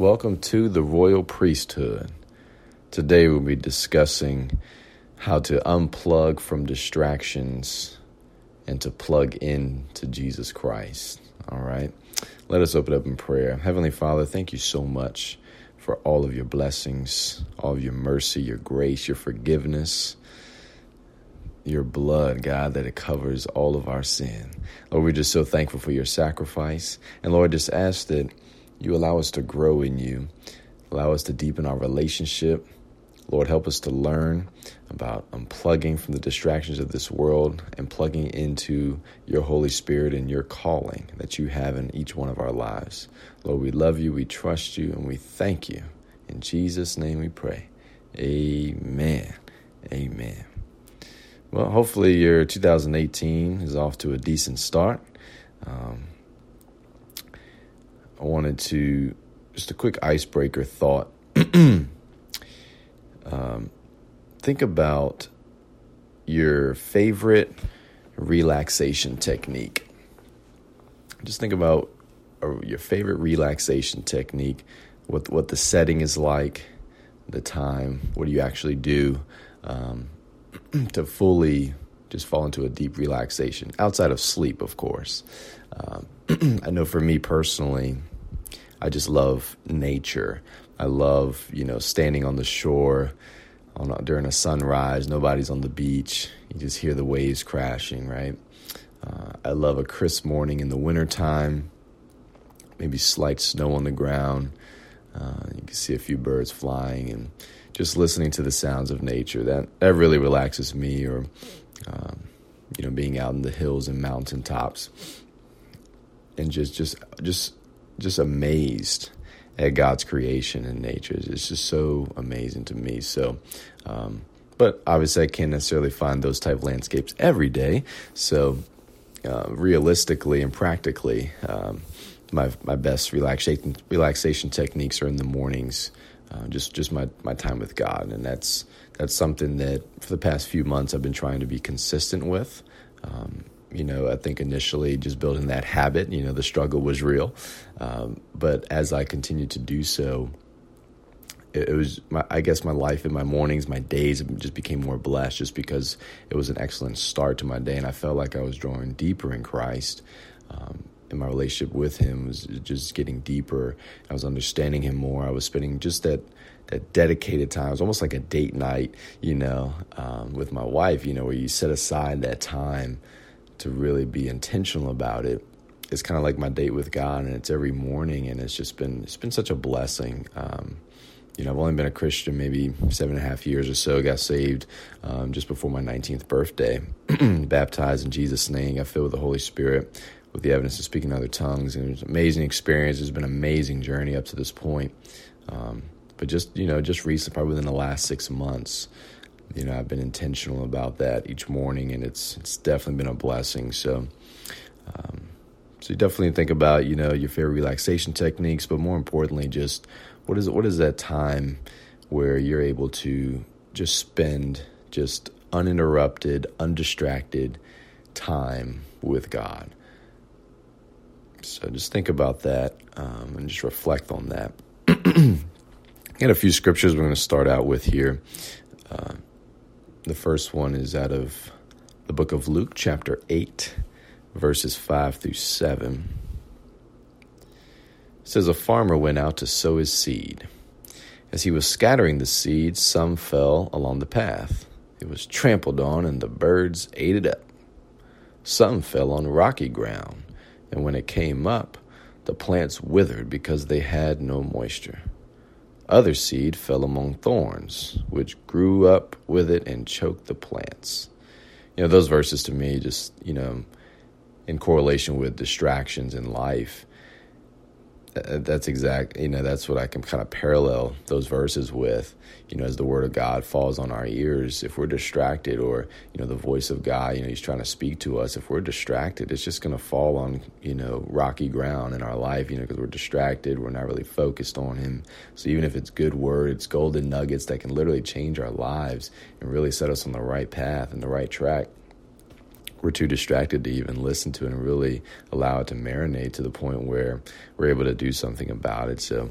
Welcome to the Royal Priesthood. Today we'll be discussing how to unplug from distractions and to plug in to Jesus Christ. All right. Let us open up in prayer. Heavenly Father, thank you so much for all of your blessings, all of your mercy, your grace, your forgiveness your blood, God, that it covers all of our sin. Lord, we're just so thankful for your sacrifice. And Lord, just ask that you allow us to grow in you, allow us to deepen our relationship. Lord, help us to learn about unplugging from the distractions of this world and plugging into your Holy Spirit and your calling that you have in each one of our lives. Lord, we love you, we trust you, and we thank you. In Jesus' name we pray. Amen. Amen. Well, hopefully your 2018 is off to a decent start. Um, I wanted to just a quick icebreaker thought. um, think about your favorite relaxation technique. Just think about uh, your favorite relaxation technique, what what the setting is like, the time, what do you actually do. Um, to fully just fall into a deep relaxation outside of sleep, of course. Um, I know for me personally, I just love nature. I love, you know, standing on the shore on, during a sunrise. Nobody's on the beach. You just hear the waves crashing, right? Uh, I love a crisp morning in the wintertime, maybe slight snow on the ground. Uh, you can see a few birds flying and just listening to the sounds of nature. That that really relaxes me. Or um, you know, being out in the hills and mountaintops, and just just just just amazed at God's creation and nature. It's just so amazing to me. So. Um, but obviously, I can't necessarily find those type of landscapes every day. So, uh, realistically and practically, um, my my best relaxation relaxation techniques are in the mornings uh, just just my, my time with God, and that's that's something that for the past few months I've been trying to be consistent with. Um, you know, I think initially just building that habit, you know, the struggle was real, um, but as I continued to do so, it, it was my, I guess my life in my mornings, my days just became more blessed, just because it was an excellent start to my day, and I felt like I was drawing deeper in Christ. Um, and my relationship with him was just getting deeper. I was understanding him more. I was spending just that that dedicated time. It was almost like a date night, you know, um, with my wife. You know, where you set aside that time to really be intentional about it. It's kind of like my date with God, and it's every morning, and it's just been it's been such a blessing. Um, you know, I've only been a Christian maybe seven and a half years or so. Got saved um, just before my 19th birthday, baptized in Jesus' name. Got filled with the Holy Spirit with the evidence of speaking other tongues. And it was an amazing experience. It's been an amazing journey up to this point. Um, but just, you know, just recently, probably within the last six months, you know, I've been intentional about that each morning, and it's it's definitely been a blessing. So, um, so you definitely think about, you know, your favorite relaxation techniques, but more importantly, just what is what is that time where you're able to just spend just uninterrupted, undistracted time with God. So just think about that um, and just reflect on that. Got a few scriptures we're going to start out with here. Uh, the first one is out of the book of Luke, chapter 8, verses 5 through 7. It says, A farmer went out to sow his seed. As he was scattering the seed, some fell along the path. It was trampled on, and the birds ate it up. Some fell on rocky ground and when it came up, the plants withered because they had no moisture. Other seed fell among thorns, which grew up with it and choked the plants. You know, those verses to me just, you know, in correlation with distractions in life, Uh, that's exact you know that's what i can kind of parallel those verses with you know as the word of god falls on our ears if we're distracted or you know the voice of god you know he's trying to speak to us if we're distracted it's just going to fall on you know rocky ground in our life you know because we're distracted we're not really focused on him. So even if it's good words golden nuggets that can literally change our lives and really set us on the right path and the right track we're too distracted to even listen to it and really allow it to marinate to the point where we're able to do something about it. So,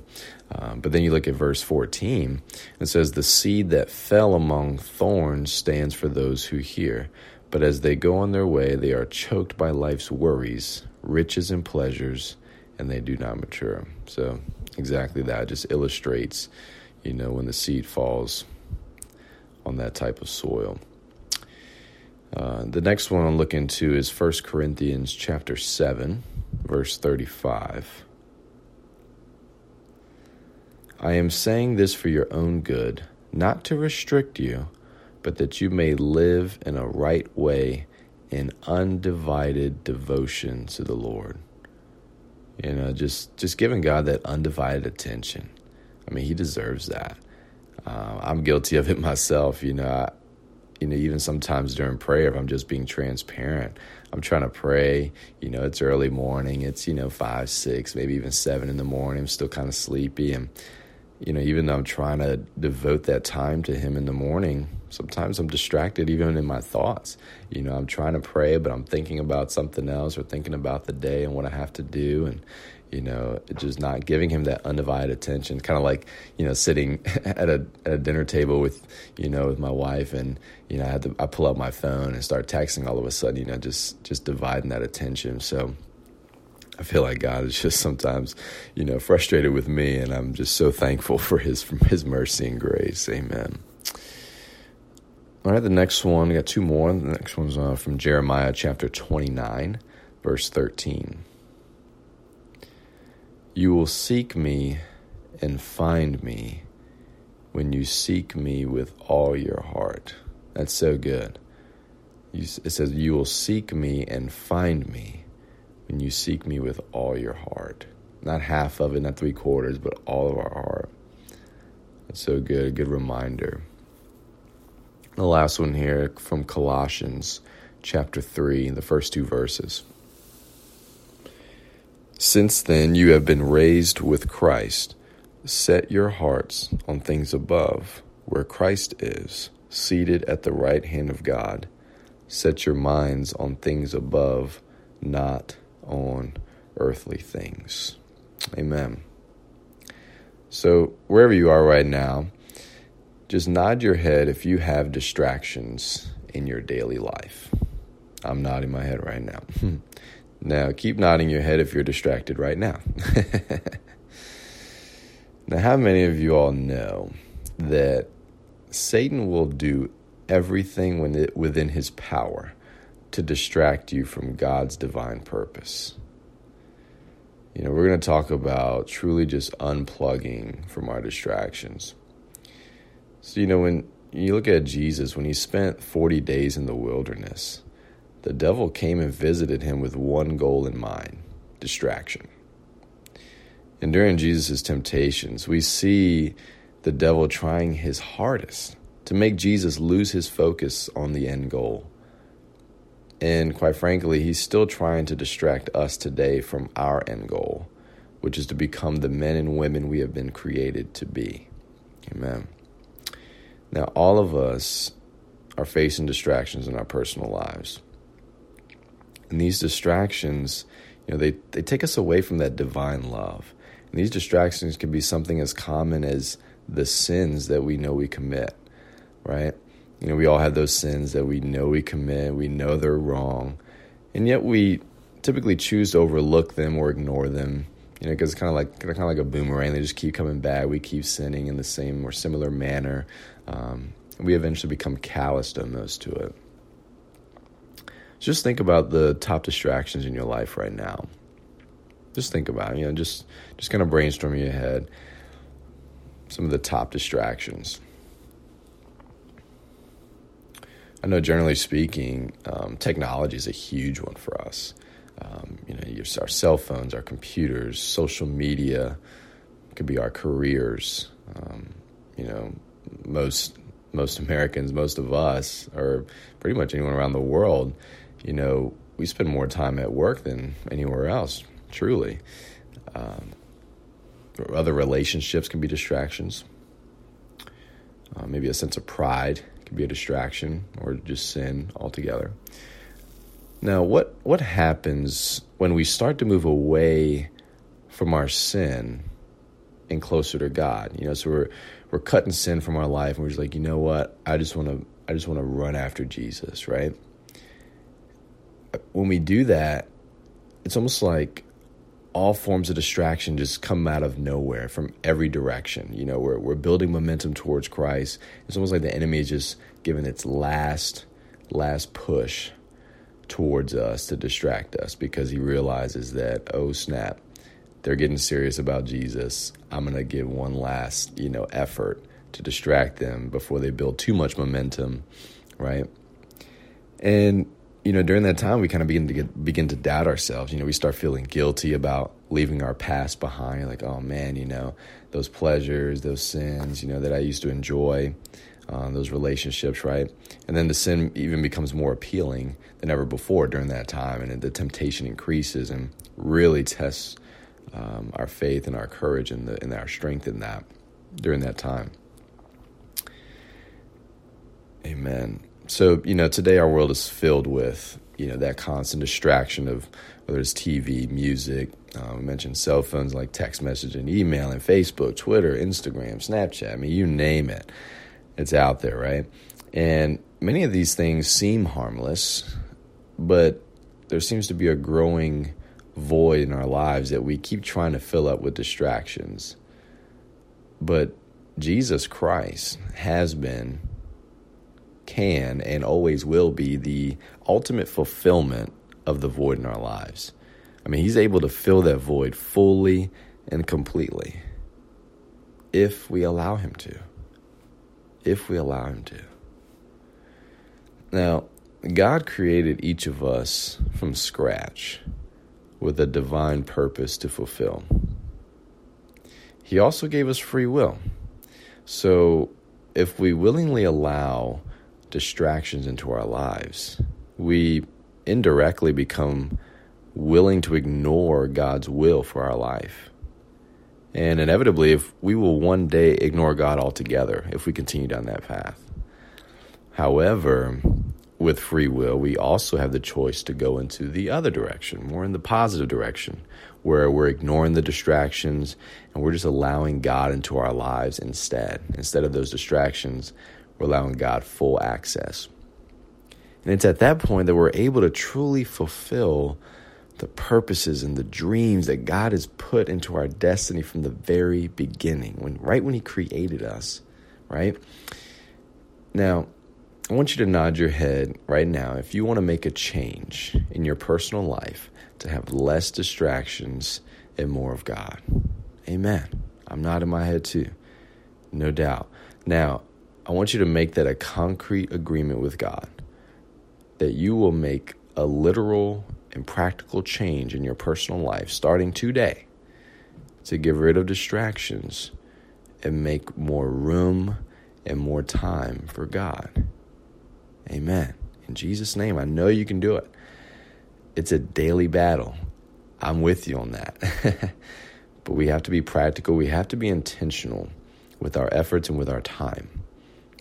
um, but then you look at verse 14, it says, The seed that fell among thorns stands for those who hear. But as they go on their way, they are choked by life's worries, riches, and pleasures, and they do not mature. So, exactly that just illustrates, you know, when the seed falls on that type of soil. Uh, the next one I'll look into is 1 Corinthians chapter 7, verse 35. I am saying this for your own good, not to restrict you, but that you may live in a right way in undivided devotion to the Lord. You know, just just giving God that undivided attention. I mean, He deserves that. Uh, I'm guilty of it myself. You know, I, you know, even sometimes during prayer, if I'm just being transparent, I'm trying to pray. You know, it's early morning. It's you know five, six, maybe even seven in the morning. I'm still kind of sleepy, and you know, even though I'm trying to devote that time to Him in the morning, sometimes I'm distracted even in my thoughts. You know, I'm trying to pray, but I'm thinking about something else or thinking about the day and what I have to do, and you know, just not giving him that undivided attention. Kind of like, you know, sitting at a at a dinner table with, you know, with my wife, and you know, I had to I pull out my phone and start texting all of a sudden. You know, just just dividing that attention. So. I feel like God is just sometimes, you know, frustrated with me, and I'm just so thankful for His for His mercy and grace. Amen. All right, the next one, we got two more. The next one's uh, from Jeremiah chapter 29, verse 13. You will seek me and find me when you seek me with all your heart. That's so good. It says, You will seek me and find me when you seek me with all your heart. Not half of it, not three quarters, but all of our heart. That's so good. A good reminder. The last one here from Colossians chapter 3, the first two verses. Since then you have been raised with Christ. Set your hearts on things above, where Christ is, seated at the right hand of God. Set your minds on things above, not on earthly things. Amen. So, wherever you are right now, just nod your head if you have distractions in your daily life. I'm nodding my head right now. Hmm. Now, keep nodding your head if you're distracted right now. now, how many of you all know that Satan will do everything within his power to distract you from God's divine purpose? You know, we're going to talk about truly just unplugging from our distractions. So, you know, when you look at Jesus, when he spent 40 days in the wilderness, the devil came and visited him with one goal in mind distraction. And during Jesus' temptations, we see the devil trying his hardest to make Jesus lose his focus on the end goal. And quite frankly, he's still trying to distract us today from our end goal, which is to become the men and women we have been created to be. Amen. Now, all of us are facing distractions in our personal lives. And these distractions, you know, they, they take us away from that divine love. And these distractions can be something as common as the sins that we know we commit, right? You know, we all have those sins that we know we commit, we know they're wrong, and yet we typically choose to overlook them or ignore them. You know, because it's kind of like kind of like a boomerang; they just keep coming back. We keep sinning in the same or similar manner. Um, we eventually become calloused almost to it. Just think about the top distractions in your life right now. Just think about. You know, just just kind of brainstorm in your head some of the top distractions. I know, generally speaking, um, technology is a huge one for us. Um, you know, our cell phones, our computers, social media, could be our careers. Um, you know, most most Americans, most of us, or pretty much anyone around the world, you know, we spend more time at work than anywhere else, truly. Um, other relationships can be distractions. Uh, maybe a sense of pride can be a distraction or just sin altogether. Now, what what happens when we start to move away from our sin and closer to God? You know, so we're we're cutting sin from our life, and we're just like, you know what? I just want to I just want to run after Jesus, right? When we do that, it's almost like all forms of distraction just come out of nowhere from every direction. You know, we're we're building momentum towards Christ. It's almost like the enemy is just giving its last last push towards us to distract us because he realizes that oh snap, they're getting serious about Jesus. I'm going to give one last, you know, effort to distract them before they build too much momentum, right? And you know, during that time, we kind of begin to get, begin to doubt ourselves. You know, we start feeling guilty about leaving our past behind. Like, oh man, you know, those pleasures, those sins, you know, that I used to enjoy, uh, those relationships, right? And then the sin even becomes more appealing than ever before during that time, and the temptation increases and really tests um, our faith and our courage and, the, and our strength in that during that time. Amen. So, you know, today our world is filled with, you know, that constant distraction of whether it's TV, music, uh, we mentioned cell phones like text messaging, email, and Facebook, Twitter, Instagram, Snapchat. I mean, you name it, it's out there, right? And many of these things seem harmless, but there seems to be a growing void in our lives that we keep trying to fill up with distractions. But Jesus Christ has been can and always will be the ultimate fulfillment of the void in our lives. I mean, He's able to fill that void fully and completely if we allow Him to. If we allow Him to. Now, God created each of us from scratch with a divine purpose to fulfill. He also gave us free will. So, if we willingly allow distractions into our lives, we indirectly become willing to ignore God's will for our life. And inevitably, if we will one day ignore God altogether if we continue down that path. However, with free will, we also have the choice to go into the other direction, more in the positive direction, where we're ignoring the distractions and we're just allowing God into our lives instead. Instead of those distractions, we're allowing God full access. And it's at that point that we're able to truly fulfill the purposes and the dreams that God has put into our destiny from the very beginning, when right when He created us, right? Now, I want you to nod your head right now if you want to make a change in your personal life to have less distractions and more of God. Amen. I'm nodding my head too, no doubt. Now, I want you to make that a concrete agreement with God that you will make a literal and practical change in your personal life starting today to get rid of distractions and make more room and more time for God. Amen. In Jesus' name, I know you can do it. It's a daily battle. I'm with you on that. but we have to be practical, we have to be intentional with our efforts and with our time.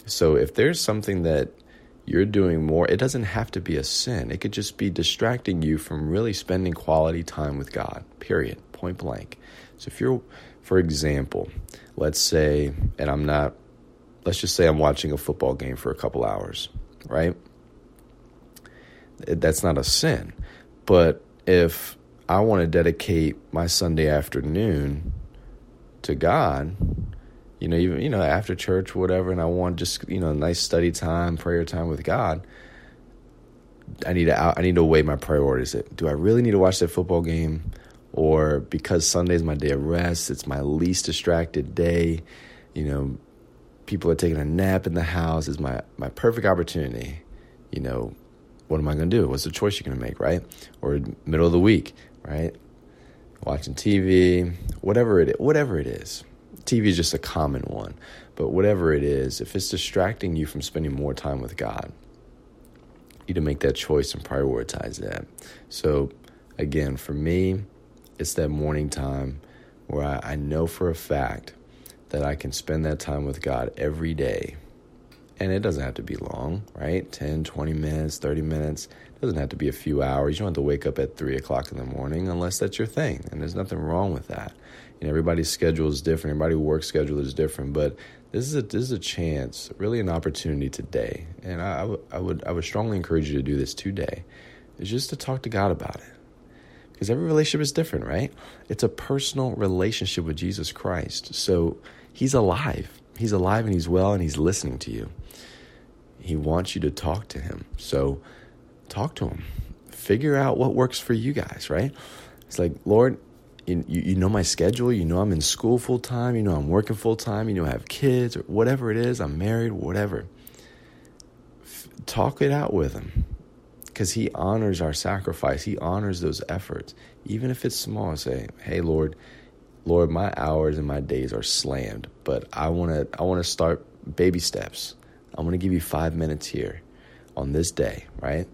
So if there's something that you're doing more, it doesn't have to be a sin. It could just be distracting you from really spending quality time with God, period, point blank. So if you're, for example, let's say, and I'm not, let's just say I'm watching a football game for a couple hours, right? That's not a sin. But if I want to dedicate my Sunday afternoon to God, you know, even you know after church, whatever, and I want just you know nice study time, prayer time with God. I need to I need to weigh my priorities. Do I really need to watch that football game, or because Sunday's my day of rest, it's my least distracted day. You know, people are taking a nap in the house. Is my my perfect opportunity. You know, what am I going to do? What's the choice you're going to make, right? Or middle of the week, right? Watching TV, whatever it whatever it is TV is just a common one, but whatever it is, if it's distracting you from spending more time with God, you need to make that choice and prioritize that. So, again, for me, it's that morning time where I, I know for a fact that I can spend that time with God every day. And it doesn't have to be long, right? 10, 20 minutes, 30 minutes. It doesn't have to be a few hours. You don't have to wake up at three o'clock in the morning unless that's your thing. And there's nothing wrong with that. Know, everybody's schedule is different. Everybody's work schedule is different. But this is a this is a chance, really an opportunity today. And I, I, w- I would I would strongly encourage you to do this today. Is just to talk to God about it. Because every relationship is different, right? It's a personal relationship with Jesus Christ. So he's alive. He's alive and he's well and he's listening to you. He wants you to talk to him. So talk to him. Figure out what works for you guys, right? It's like, Lord, you, you know my schedule. You know I'm in school full time. You know I'm working full time. You know I have kids or whatever it is. I'm married, whatever. F- talk it out with him because he honors our sacrifice. He honors those efforts, even if it's small. Say, "Hey, Lord, Lord, my hours and my days are slammed, but I want to I want to start baby steps. I want to give you 5 minutes here on this day, right?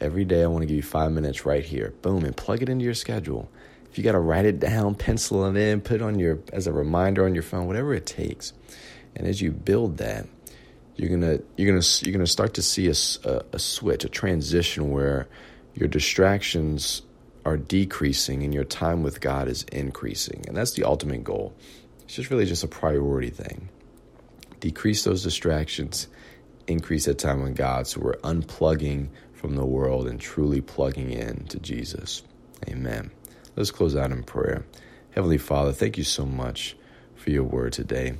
Every day I want to give you 5 minutes right here. Boom, and plug it into your schedule. If you got to write it down, pencil it in, put it on your as a reminder on your phone, whatever it takes. And as you build that, you're gonna you're gonna you're gonna start to see a, a, a switch, a transition where your distractions are decreasing and your time with God is increasing. And that's the ultimate goal. It's just really just a priority thing. Decrease those distractions, increase that time with God so we're unplugging from the world and truly plugging in to Jesus. Amen. Let's close out in prayer. Heavenly Father, thank you so much for your word today.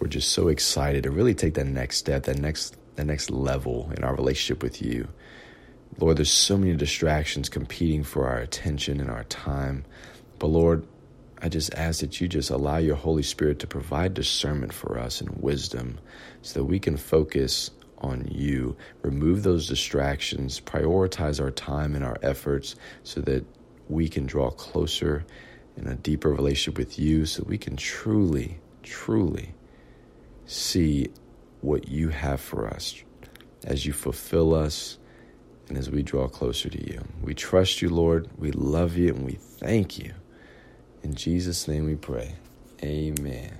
We're just so excited to really take that next step, that next that next level in our relationship with you. Lord, there's so many distractions competing for our attention and our time. But Lord, I just ask that you just allow your Holy Spirit to provide discernment for us and wisdom so that we can focus on you, remove those distractions, prioritize our time and our efforts so that we can draw closer in a deeper relationship with you, so we can truly, truly see what you have for us as you fulfill us and as we draw closer to you. We trust you, Lord. We love you and we thank you. In Jesus' name we pray. Amen.